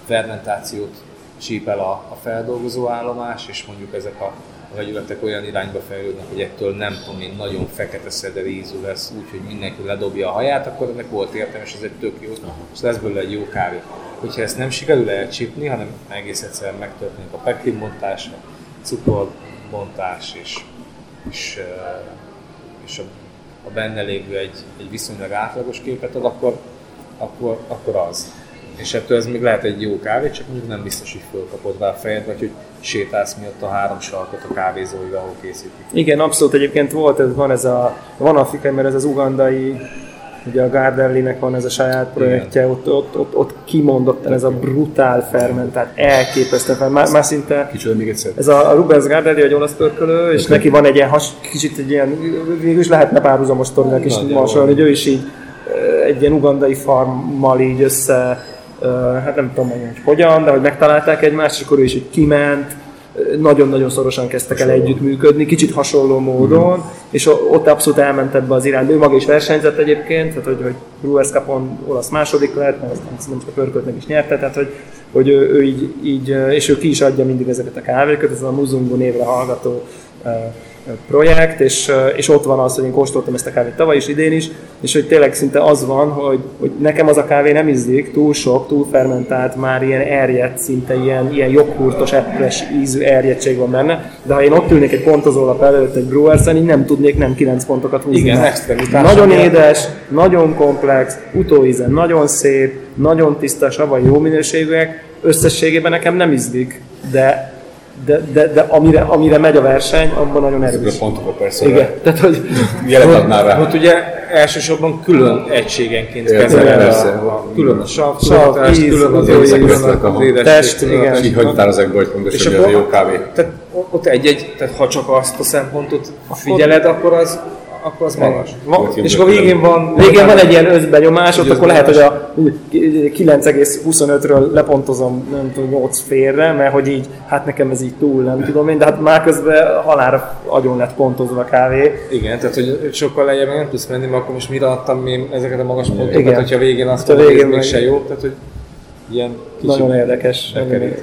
Speaker 3: fermentációt csípel a, a feldolgozó állomás, és mondjuk ezek a a vegyületek olyan irányba fejlődnek, hogy ettől nem tudom én, nagyon fekete szeder ízű lesz, úgyhogy mindenki ledobja a haját, akkor ennek volt értelme, és ez egy tök jó, és lesz belőle egy jó kávé. Hogyha ezt nem sikerül elcsípni, hanem egész egyszerűen megtörténik a peklinbontás, a cukorbontás, és, és, és a, a benne lévő egy, egy viszonylag átlagos képet ad, akkor, akkor, akkor az és ettől ez még lehet egy jó kávé, csak mondjuk nem biztos, hogy fölkapod rá a fejed, vagy hogy sétálsz miatt a három sarkot a kávézóival, ahol készítik.
Speaker 2: Igen, abszolút egyébként volt, ez, van ez a, van afrikai, mert ez az ugandai, ugye a Gardellinek van ez a saját projektje, ott, ott, ott, ott kimondottan ez a brutál fermentált, elképesztő fel, már, már szinte...
Speaker 4: Kicsoda még egyszer.
Speaker 2: Ez a Rubens Gardelli, egy olasz pörkölő, és okay. neki van egy ilyen has, kicsit egy ilyen, végül is lehetne párhuzamos sztorinak is hasonló, hogy ő is így egy ilyen ugandai farmmal így össze hát nem tudom hogy hogyan, de hogy megtalálták egymást, és akkor ő is így kiment, nagyon-nagyon szorosan kezdtek el együttműködni, kicsit hasonló módon, mm. és ott abszolút elment ebbe az irányba. Ő maga is versenyzett egyébként, tehát hogy, hogy Brewers Cup-on olasz második lett, mert aztán csak a pörkölt meg is nyerte, tehát hogy, hogy ő, ő így, így, és ő ki is adja mindig ezeket a kávékat, ez a Muzungu névre hallgató projekt, és, és ott van az, hogy én kóstoltam ezt a kávét tavaly is, idén is, és hogy tényleg szinte az van, hogy, hogy nekem az a kávé nem ízlik, túl sok, túl fermentált, már ilyen erjedt, szinte ilyen, ilyen joghurtos, epres ízű erjedtség van benne, de ha én ott ülnék egy pontozólap előtt egy brewer így nem tudnék nem 9 pontokat húzni.
Speaker 3: Igen,
Speaker 2: Nagyon édes, nagyon komplex, utóíze nagyon szép, nagyon tiszta, savai, jó minőségűek, összességében nekem nem ízlik, de de, de, de amire, amire megy a verseny, abban nagyon erős.
Speaker 4: Ezek a pontokat persze.
Speaker 2: Igen, tehát hogy...
Speaker 4: Jelet adnál rá.
Speaker 3: Ott ugye elsősorban külön egységenként kezeled a, a, külön a sav, sav
Speaker 2: íz,
Speaker 3: külön az
Speaker 2: édes, test, igen.
Speaker 4: És így határozzák be, hogy pontosan, hogy a jó kávé.
Speaker 3: Tehát ott egy-egy, tehát ha csak azt a szempontot figyeled, akkor az akkor az magas.
Speaker 2: Ma, és akkor végén van, végén van egy ilyen összbenyomás, ott akkor lehet, hogy a 9,25-ről lepontozom, nem tudom, 8 félre, mert hogy így, hát nekem ez így túl, nem tudom én, de hát már közben halára agyon lett pontozva a kávé.
Speaker 3: Igen, tehát hogy sokkal lejjebb nem tudsz menni, mert akkor most mire adtam én ezeket a magas pontokat, Igen. hogyha végén azt
Speaker 2: mondom, hogy ez
Speaker 3: mégse jó, tehát hogy ilyen
Speaker 2: Nagyon érdekes.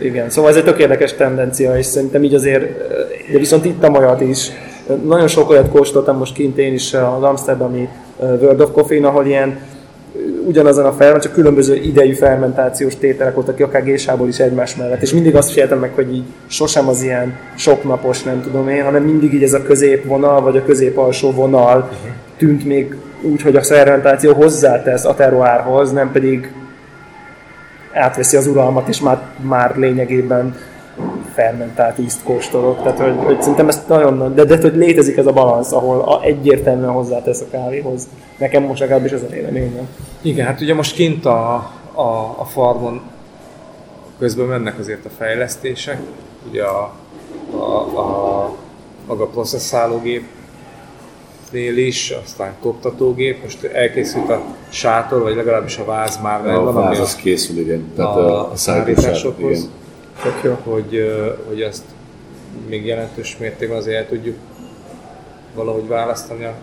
Speaker 2: Igen, szóval ez egy tök érdekes tendencia, és szerintem így azért, de viszont itt a olyat is, nagyon sok olyat kóstoltam most kint én is az Amsterdami World of Coffee-n, ahol ilyen ugyanazon a fel, csak különböző idejű fermentációs tételek voltak ki, akár gésából is egymás mellett. És mindig azt figyeltem meg, hogy így sosem az ilyen soknapos, nem tudom én, hanem mindig így ez a középvonal, vagy a közép-alsó vonal tűnt még úgy, hogy a fermentáció hozzátesz a teruárhoz, nem pedig átveszi az uralmat, és már, már lényegében fermentált ízt kóstolok. Tehát, hogy, hogy szerintem ez nagyon, de, de hogy létezik ez a balansz, ahol a, egyértelműen hozzátesz a kávéhoz. Nekem most legalábbis ez a véleményem.
Speaker 3: Igen, hát ugye most kint a, a, a farmon közben mennek azért a fejlesztések, ugye a, a, a maga processzálógép nél is, aztán koptatógép, most elkészült a sátor, vagy legalábbis a váz már
Speaker 4: megvan. A váz az készül, igen. Tehát a, a, a szállításokhoz. Igen
Speaker 3: Tök jó. Hogy, hogy ezt még jelentős mértékben azért el tudjuk valahogy választani a,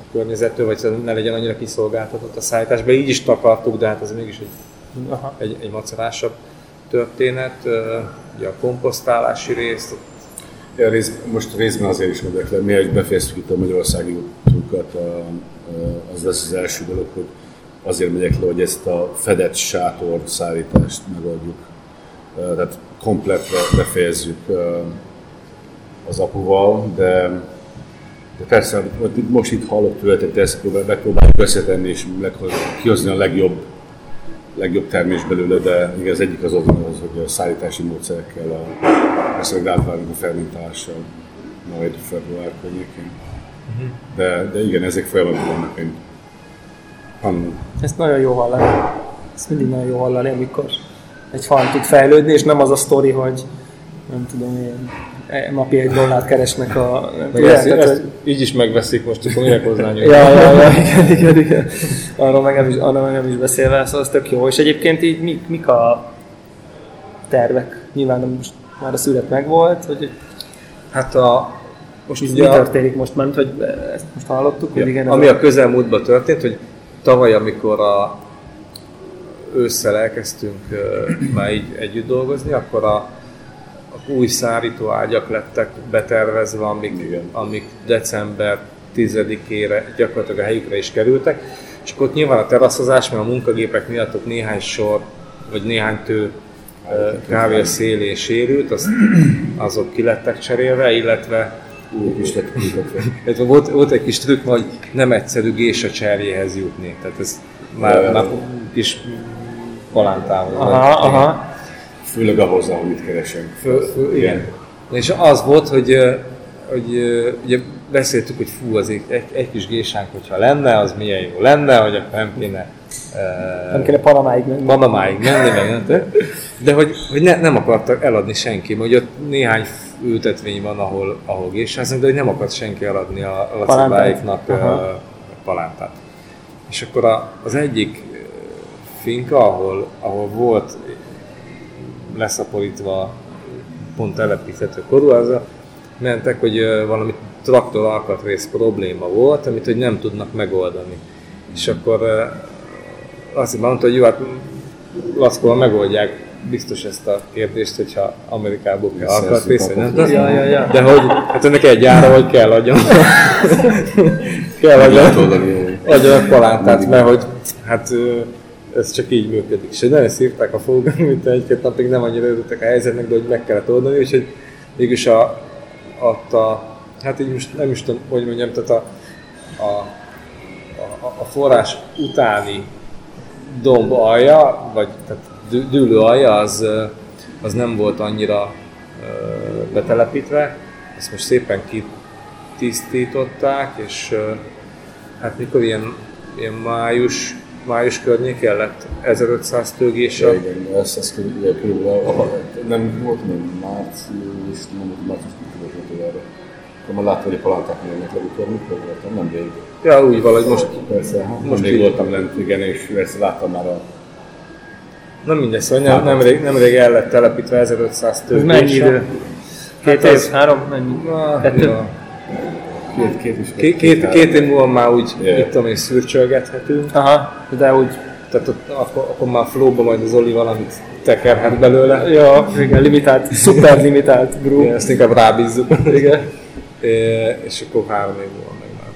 Speaker 3: a környezettől, vagy ne legyen annyira kiszolgáltatott a szállításba. Így is takartuk, de hát ez mégis egy, Aha. egy, egy macerásabb történet. Ugye a komposztálási részt,
Speaker 4: Ja, rész, most részben azért is megyek le, mielőtt befejeztük itt a magyarországi útunkat, az lesz az első dolog, hogy azért megyek le, hogy ezt a fedett sátor szállítást megoldjuk tehát kompletre befejezzük az apuval, de, de persze most itt hallott tőletet, ezt megpróbáljuk összetenni és kihozni a legjobb, legjobb termés belőle, de igen, az egyik az az, hogy a szállítási módszerekkel, a, persze meg a fermentálással majd február környékén. Uh-huh. De, de igen, ezek folyamatban vannak, én
Speaker 2: Ezt nagyon jó hallani. Ezt mindig nagyon jó hallani, amikor egy farm tud fejlődni, és nem az a sztori, hogy nem tudom én, e, napi egy dollárt keresnek a...
Speaker 3: Meg ezt, tehát, ezt így is megveszik most, akkor minek hozzányúl. *laughs*
Speaker 2: ja, ja, ja, igen, igen, igen. Arról meg nem is, arról meg nem is beszélve, szóval az tök jó. És egyébként így mik, mik a tervek? Nyilván most már a szület megvolt, hogy
Speaker 3: Hát a,
Speaker 2: most mi a... történik most, mert hogy ezt most hallottuk,
Speaker 3: ja,
Speaker 2: hogy igen.
Speaker 3: Ami a, a közelmúltban történt, hogy tavaly, amikor a ősszel elkezdtünk már így együtt dolgozni, akkor a, a új szárító ágyak lettek betervezve, amik, amik december 10-ére gyakorlatilag a helyükre is kerültek, és akkor ott nyilván a teraszozás, mert a munkagépek miatt ott néhány sor, vagy néhány tő kávé a szélén sérült, az, azok ki lettek cserélve, illetve
Speaker 4: Úgy is lett
Speaker 3: volt, volt egy kis trükk, hogy nem egyszerű gés a cserjéhez jutni. Tehát ez már, már kis palántával.
Speaker 2: Aha, aha.
Speaker 4: Főleg ahhoz, ahol mit keresünk.
Speaker 3: Fő, fő, igen. És az volt, hogy, hogy ugye beszéltük, hogy fú, az egy, egy, egy kis gésánk, hogyha lenne, az milyen jó lenne, hogy akkor nem kéne
Speaker 2: Nem kéne Panamáig menni.
Speaker 3: Panamáig menni, meg nem. De hogy, hogy ne, nem akartak eladni senki, mert ugye ott néhány ültetvény van, ahol, ahol gésáznak, de hogy nem akart senki eladni a lacibáiknak
Speaker 2: Aha.
Speaker 3: palántát. És akkor a, az egyik finka, ahol, ahol volt leszaporítva pont telepíthető korú, az a, mentek, hogy valami traktor alkatrész probléma volt, amit hogy nem tudnak megoldani. És akkor azt mondta, hogy jó, hát Laszkóval megoldják biztos ezt a kérdést, hogyha Amerikából kell alkatrész, vagy nem.
Speaker 2: Ja, ja, ja.
Speaker 3: De hogy, hát ennek egy ára, hogy kell adjon. *laughs* kell adjon, adjon a palántát, mert hogy hát ez csak így működik. És nagyon szívták a fogani, mint egy-két napig nem annyira örültek a helyzetnek, de hogy meg kellett oldani, és hogy mégis a, a, hát így most nem is tudom, hogy mondjam, tehát a, a, a, a forrás utáni domb alja, vagy tehát dű- dűlő alja, az, az nem volt annyira betelepítve. Ezt most szépen kitisztították, és hát mikor ilyen, ilyen május, május környékén lett 1500 tőgés
Speaker 4: Ja, igen, ez, ez körülbelül, nem volt még március, nem volt március, nem volt erre. Akkor már láttam, hogy a palánták jönnek legutóbb, mikor voltam, nem rég.
Speaker 3: Ja, úgy valahogy most,
Speaker 4: Persze, hát
Speaker 3: Most
Speaker 4: még
Speaker 3: így-
Speaker 4: voltam lent, igen, és persze láttam már a
Speaker 3: nem mindegy, szóval nem, nemrég, nemrég el lett telepítve 1500
Speaker 2: Ez
Speaker 3: tőgés.
Speaker 2: mennyi idő? Két
Speaker 3: Hát
Speaker 2: év? Három? Mennyi?
Speaker 3: Na,
Speaker 2: Kettő?
Speaker 3: ja.
Speaker 4: Két, két is.
Speaker 3: Két, két, két év múlva már úgy,
Speaker 4: Ja.
Speaker 3: mit tudom én, szürcsölgethetünk.
Speaker 2: Aha, de úgy.
Speaker 3: Tehát ott, akkor, akkor már flowba majd az Oli valamit tekerhet belőle.
Speaker 2: Ja, igen, limitált, *laughs* szuper limitált brew.
Speaker 3: Igen, ezt inkább rábízzuk. *laughs*
Speaker 2: Igen. *laughs*
Speaker 3: É, és akkor három év múlva meg már.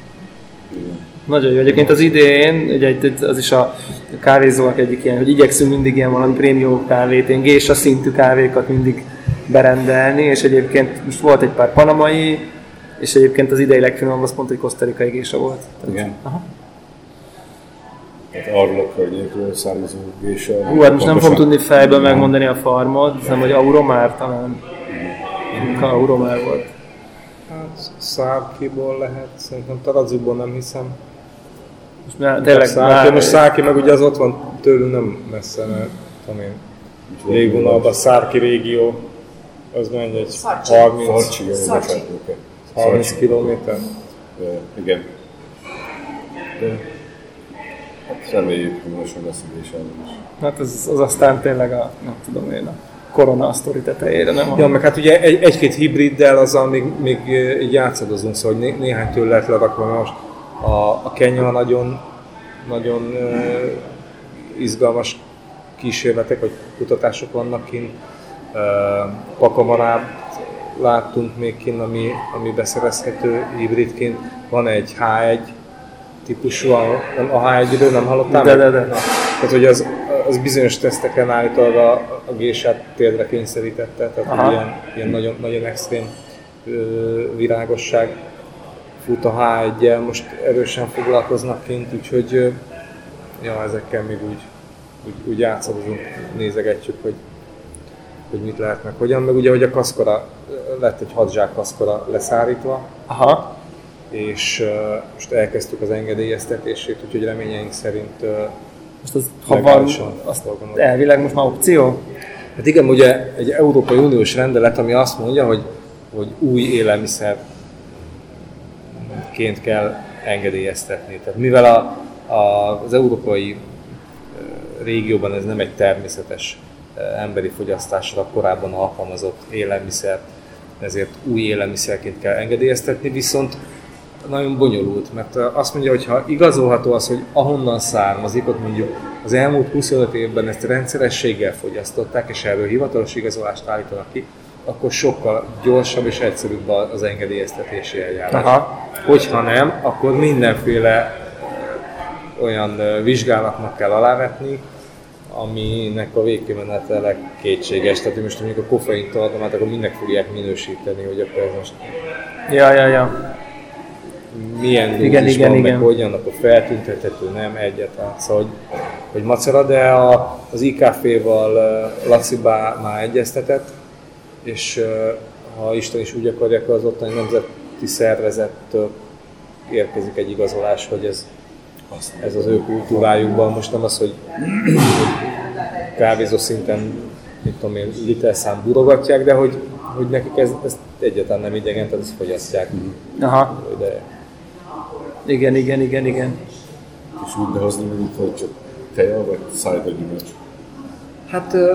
Speaker 2: Nagyon jó. Egyébként az idén, ugye az is a kávézóak egyik ilyen, hogy igyekszünk mindig ilyen valami prémium kávét, ilyen gésa szintű kávékat mindig berendelni, és egyébként most volt egy pár panamai, és egyébként az idei legfinomabb az pont egy kosztarikai gésa volt. Tehát,
Speaker 4: Igen.
Speaker 2: Aha.
Speaker 4: Tehát arról a környékről származó és a...
Speaker 2: Hú, hát most nem fogom tudni fejből megmondani a farmot, hiszem, hogy Auromár talán. Inkább Auromár volt.
Speaker 3: Hát Szárkiból lehet, szerintem Tarazuból nem hiszem.
Speaker 2: Most már, tényleg
Speaker 3: Szárki,
Speaker 2: már,
Speaker 3: most Szárki meg ugye az ott van tőlünk nem messze, mert tudom én, légvonalban Szárki régió, az mennyi egy
Speaker 5: Szarcsi.
Speaker 3: 30,
Speaker 4: Szarcsi,
Speaker 5: Szarcsi.
Speaker 4: Bocsánat, oké.
Speaker 3: 30 kilométer.
Speaker 4: Ö, Igen. De, hát reméljük, hogy most lesz a is
Speaker 2: hát az, az aztán tényleg a, nem tudom én, a korona sztori tetejére, nem?
Speaker 3: Ja, meg hát ugye egy, egy-két hibriddel azzal még, még így játszadozunk, szóval hogy né, néhány től lehet lerakva, most a, a Kenya nagyon, nagyon uh, izgalmas kísérletek vagy kutatások vannak kint. Uh, Pakamarát láttunk még kint, ami, ami beszerezhető hibridként. Van egy H1 típusú, a, nem, a H1-ről nem hallottál?
Speaker 2: De, de, de.
Speaker 3: Tehát, hogy az, az bizonyos teszteken állítólag a, a gésát térdre kényszerítette, tehát
Speaker 2: Aha.
Speaker 3: ilyen, ilyen nagyon, nagyon extrém ö, virágosság fut a H1-jel, most erősen foglalkoznak kint, úgyhogy ö, ja, ezekkel még úgy, úgy, úgy játszadozunk, nézegetjük, hogy, hogy mit lehet meg hogyan, meg ugye, hogy a kaszkora, lett egy hadzsák kaszkora leszárítva,
Speaker 2: Aha.
Speaker 3: és ö, most elkezdtük az engedélyeztetését, úgyhogy reményeink szerint ö,
Speaker 2: Most az, ha van, azt
Speaker 3: dolgozunk.
Speaker 2: elvileg most már opció?
Speaker 3: Hát igen, ugye egy Európai Uniós rendelet, ami azt mondja, hogy, hogy új élelmiszerként kell engedélyeztetni. Tehát mivel a, a, az európai régióban ez nem egy természetes emberi fogyasztásra korábban alkalmazott élelmiszer, ezért új élelmiszerként kell engedélyeztetni, viszont nagyon bonyolult, mert azt mondja, hogy ha igazolható az, hogy ahonnan származik, ott mondjuk az elmúlt 25 évben ezt rendszerességgel fogyasztották, és erről hivatalos igazolást állítanak ki, akkor sokkal gyorsabb és egyszerűbb az engedélyeztetési eljárás. Aha. Hogyha nem, akkor mindenféle olyan vizsgálatnak kell alávetni, aminek a végkimenetele kétséges. Tehát, hogy most mondjuk a koffein tartalmát, akkor mindnek fogják minősíteni, hogy akkor ez most
Speaker 2: Ja, ja, ja.
Speaker 3: milyen
Speaker 2: Igen, igen,
Speaker 3: van,
Speaker 2: igen.
Speaker 3: meg hogyan, akkor feltüntethető, nem egyáltalán. Szóval, hogy, hogy macera, de a, az IKF-val Laci már egyeztetett, és ha Isten is úgy akarja, akkor az ottani nemzeti szervezettől érkezik egy igazolás, hogy ez, ez az ő kultúrájukban. Most nem az, hogy, kávézó szinten mit tudom én, literszám burogatják, de hogy, hogy nekik ez, ez egyáltalán nem idegen, tehát ezt fogyasztják.
Speaker 2: Aha.
Speaker 3: De
Speaker 2: Igen, igen, igen, igen.
Speaker 4: És úgy behozni, mint hogy csak teja, vagy szájba gyümölcs.
Speaker 3: hát ö,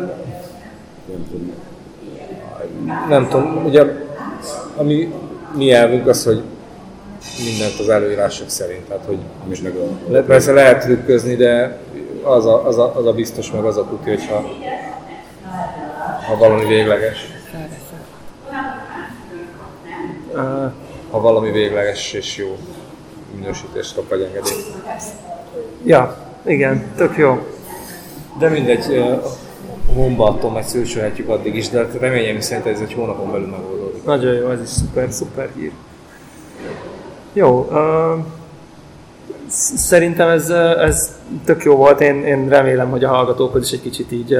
Speaker 4: Nem tudom.
Speaker 3: nem tudom, ugye ami mi elvünk az, hogy mindent az előírások szerint, tehát hogy
Speaker 4: meg a...
Speaker 3: le, persze lehet trükközni, de az a, az, a, az a biztos, meg az a tuti, hogyha ha valami végleges. Ha valami végleges és jó minősítést kap, vagy engedélyt.
Speaker 2: ja, igen, tök jó.
Speaker 3: De mindegy, ö, a hombaton meg szősölhetjük addig is, de hát reményem szerint ez egy hónapon belül megoldódik.
Speaker 2: Nagyon jó, ez is szuper, szuper hír. Jó, uh, sz- szerintem ez, ez tök jó volt, én, én remélem, hogy a hallgatókhoz is egy kicsit így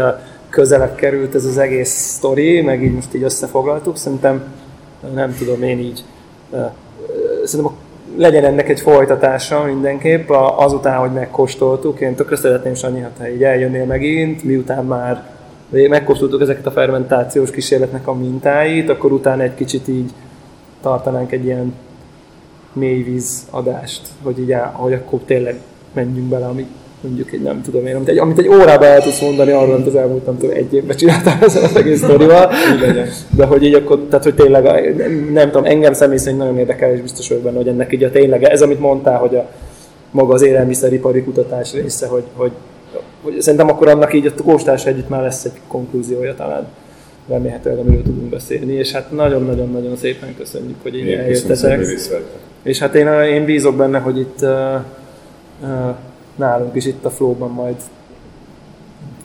Speaker 2: közelebb került ez az egész sztori, meg így most így összefoglaltuk, szerintem nem tudom, én így szerintem legyen ennek egy folytatása mindenképp, azután, hogy megkóstoltuk, én tökre szeretném, Sanyi, ha te így eljönnél megint, miután már megkóstoltuk ezeket a fermentációs kísérletnek a mintáit, akkor utána egy kicsit így tartanánk egy ilyen mélyvíz adást, hogy így el, hogy akkor tényleg menjünk bele, amit mondjuk egy nem tudom én, amit egy, amit egy órában el tudsz mondani arról, amit az elmúlt nem tudom, egy évben csináltál ezzel az egész sztorival. De hogy így akkor, tehát hogy tényleg, nem, nem tudom, engem személy szerint nagyon érdekel, és biztos vagyok benne, hogy ennek így a tényleg, ez amit mondtál, hogy a maga az élelmiszeripari kutatás része, hogy, hogy, hogy szerintem akkor annak így a kóstás együtt már lesz egy konklúziója talán remélhetőleg, amiről tudunk beszélni, és hát nagyon-nagyon-nagyon szépen köszönjük, hogy így eljöttetek. És hát én, én bízok benne, hogy itt uh, uh, nálunk is itt a flowban majd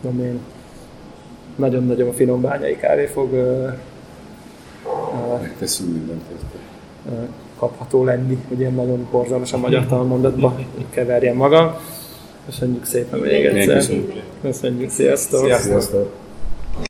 Speaker 2: tudom én, nagyon-nagyon finom bányai kávé fog uh, uh,
Speaker 4: Megteszünk mindent érte.
Speaker 2: uh, kapható lenni, hogy ilyen nagyon borzalmasan magyar talmondatba keverjem magam. Köszönjük szépen még egyszer. Köszönjük, sziasztok!
Speaker 3: Sziasztok!
Speaker 4: Sziasztok!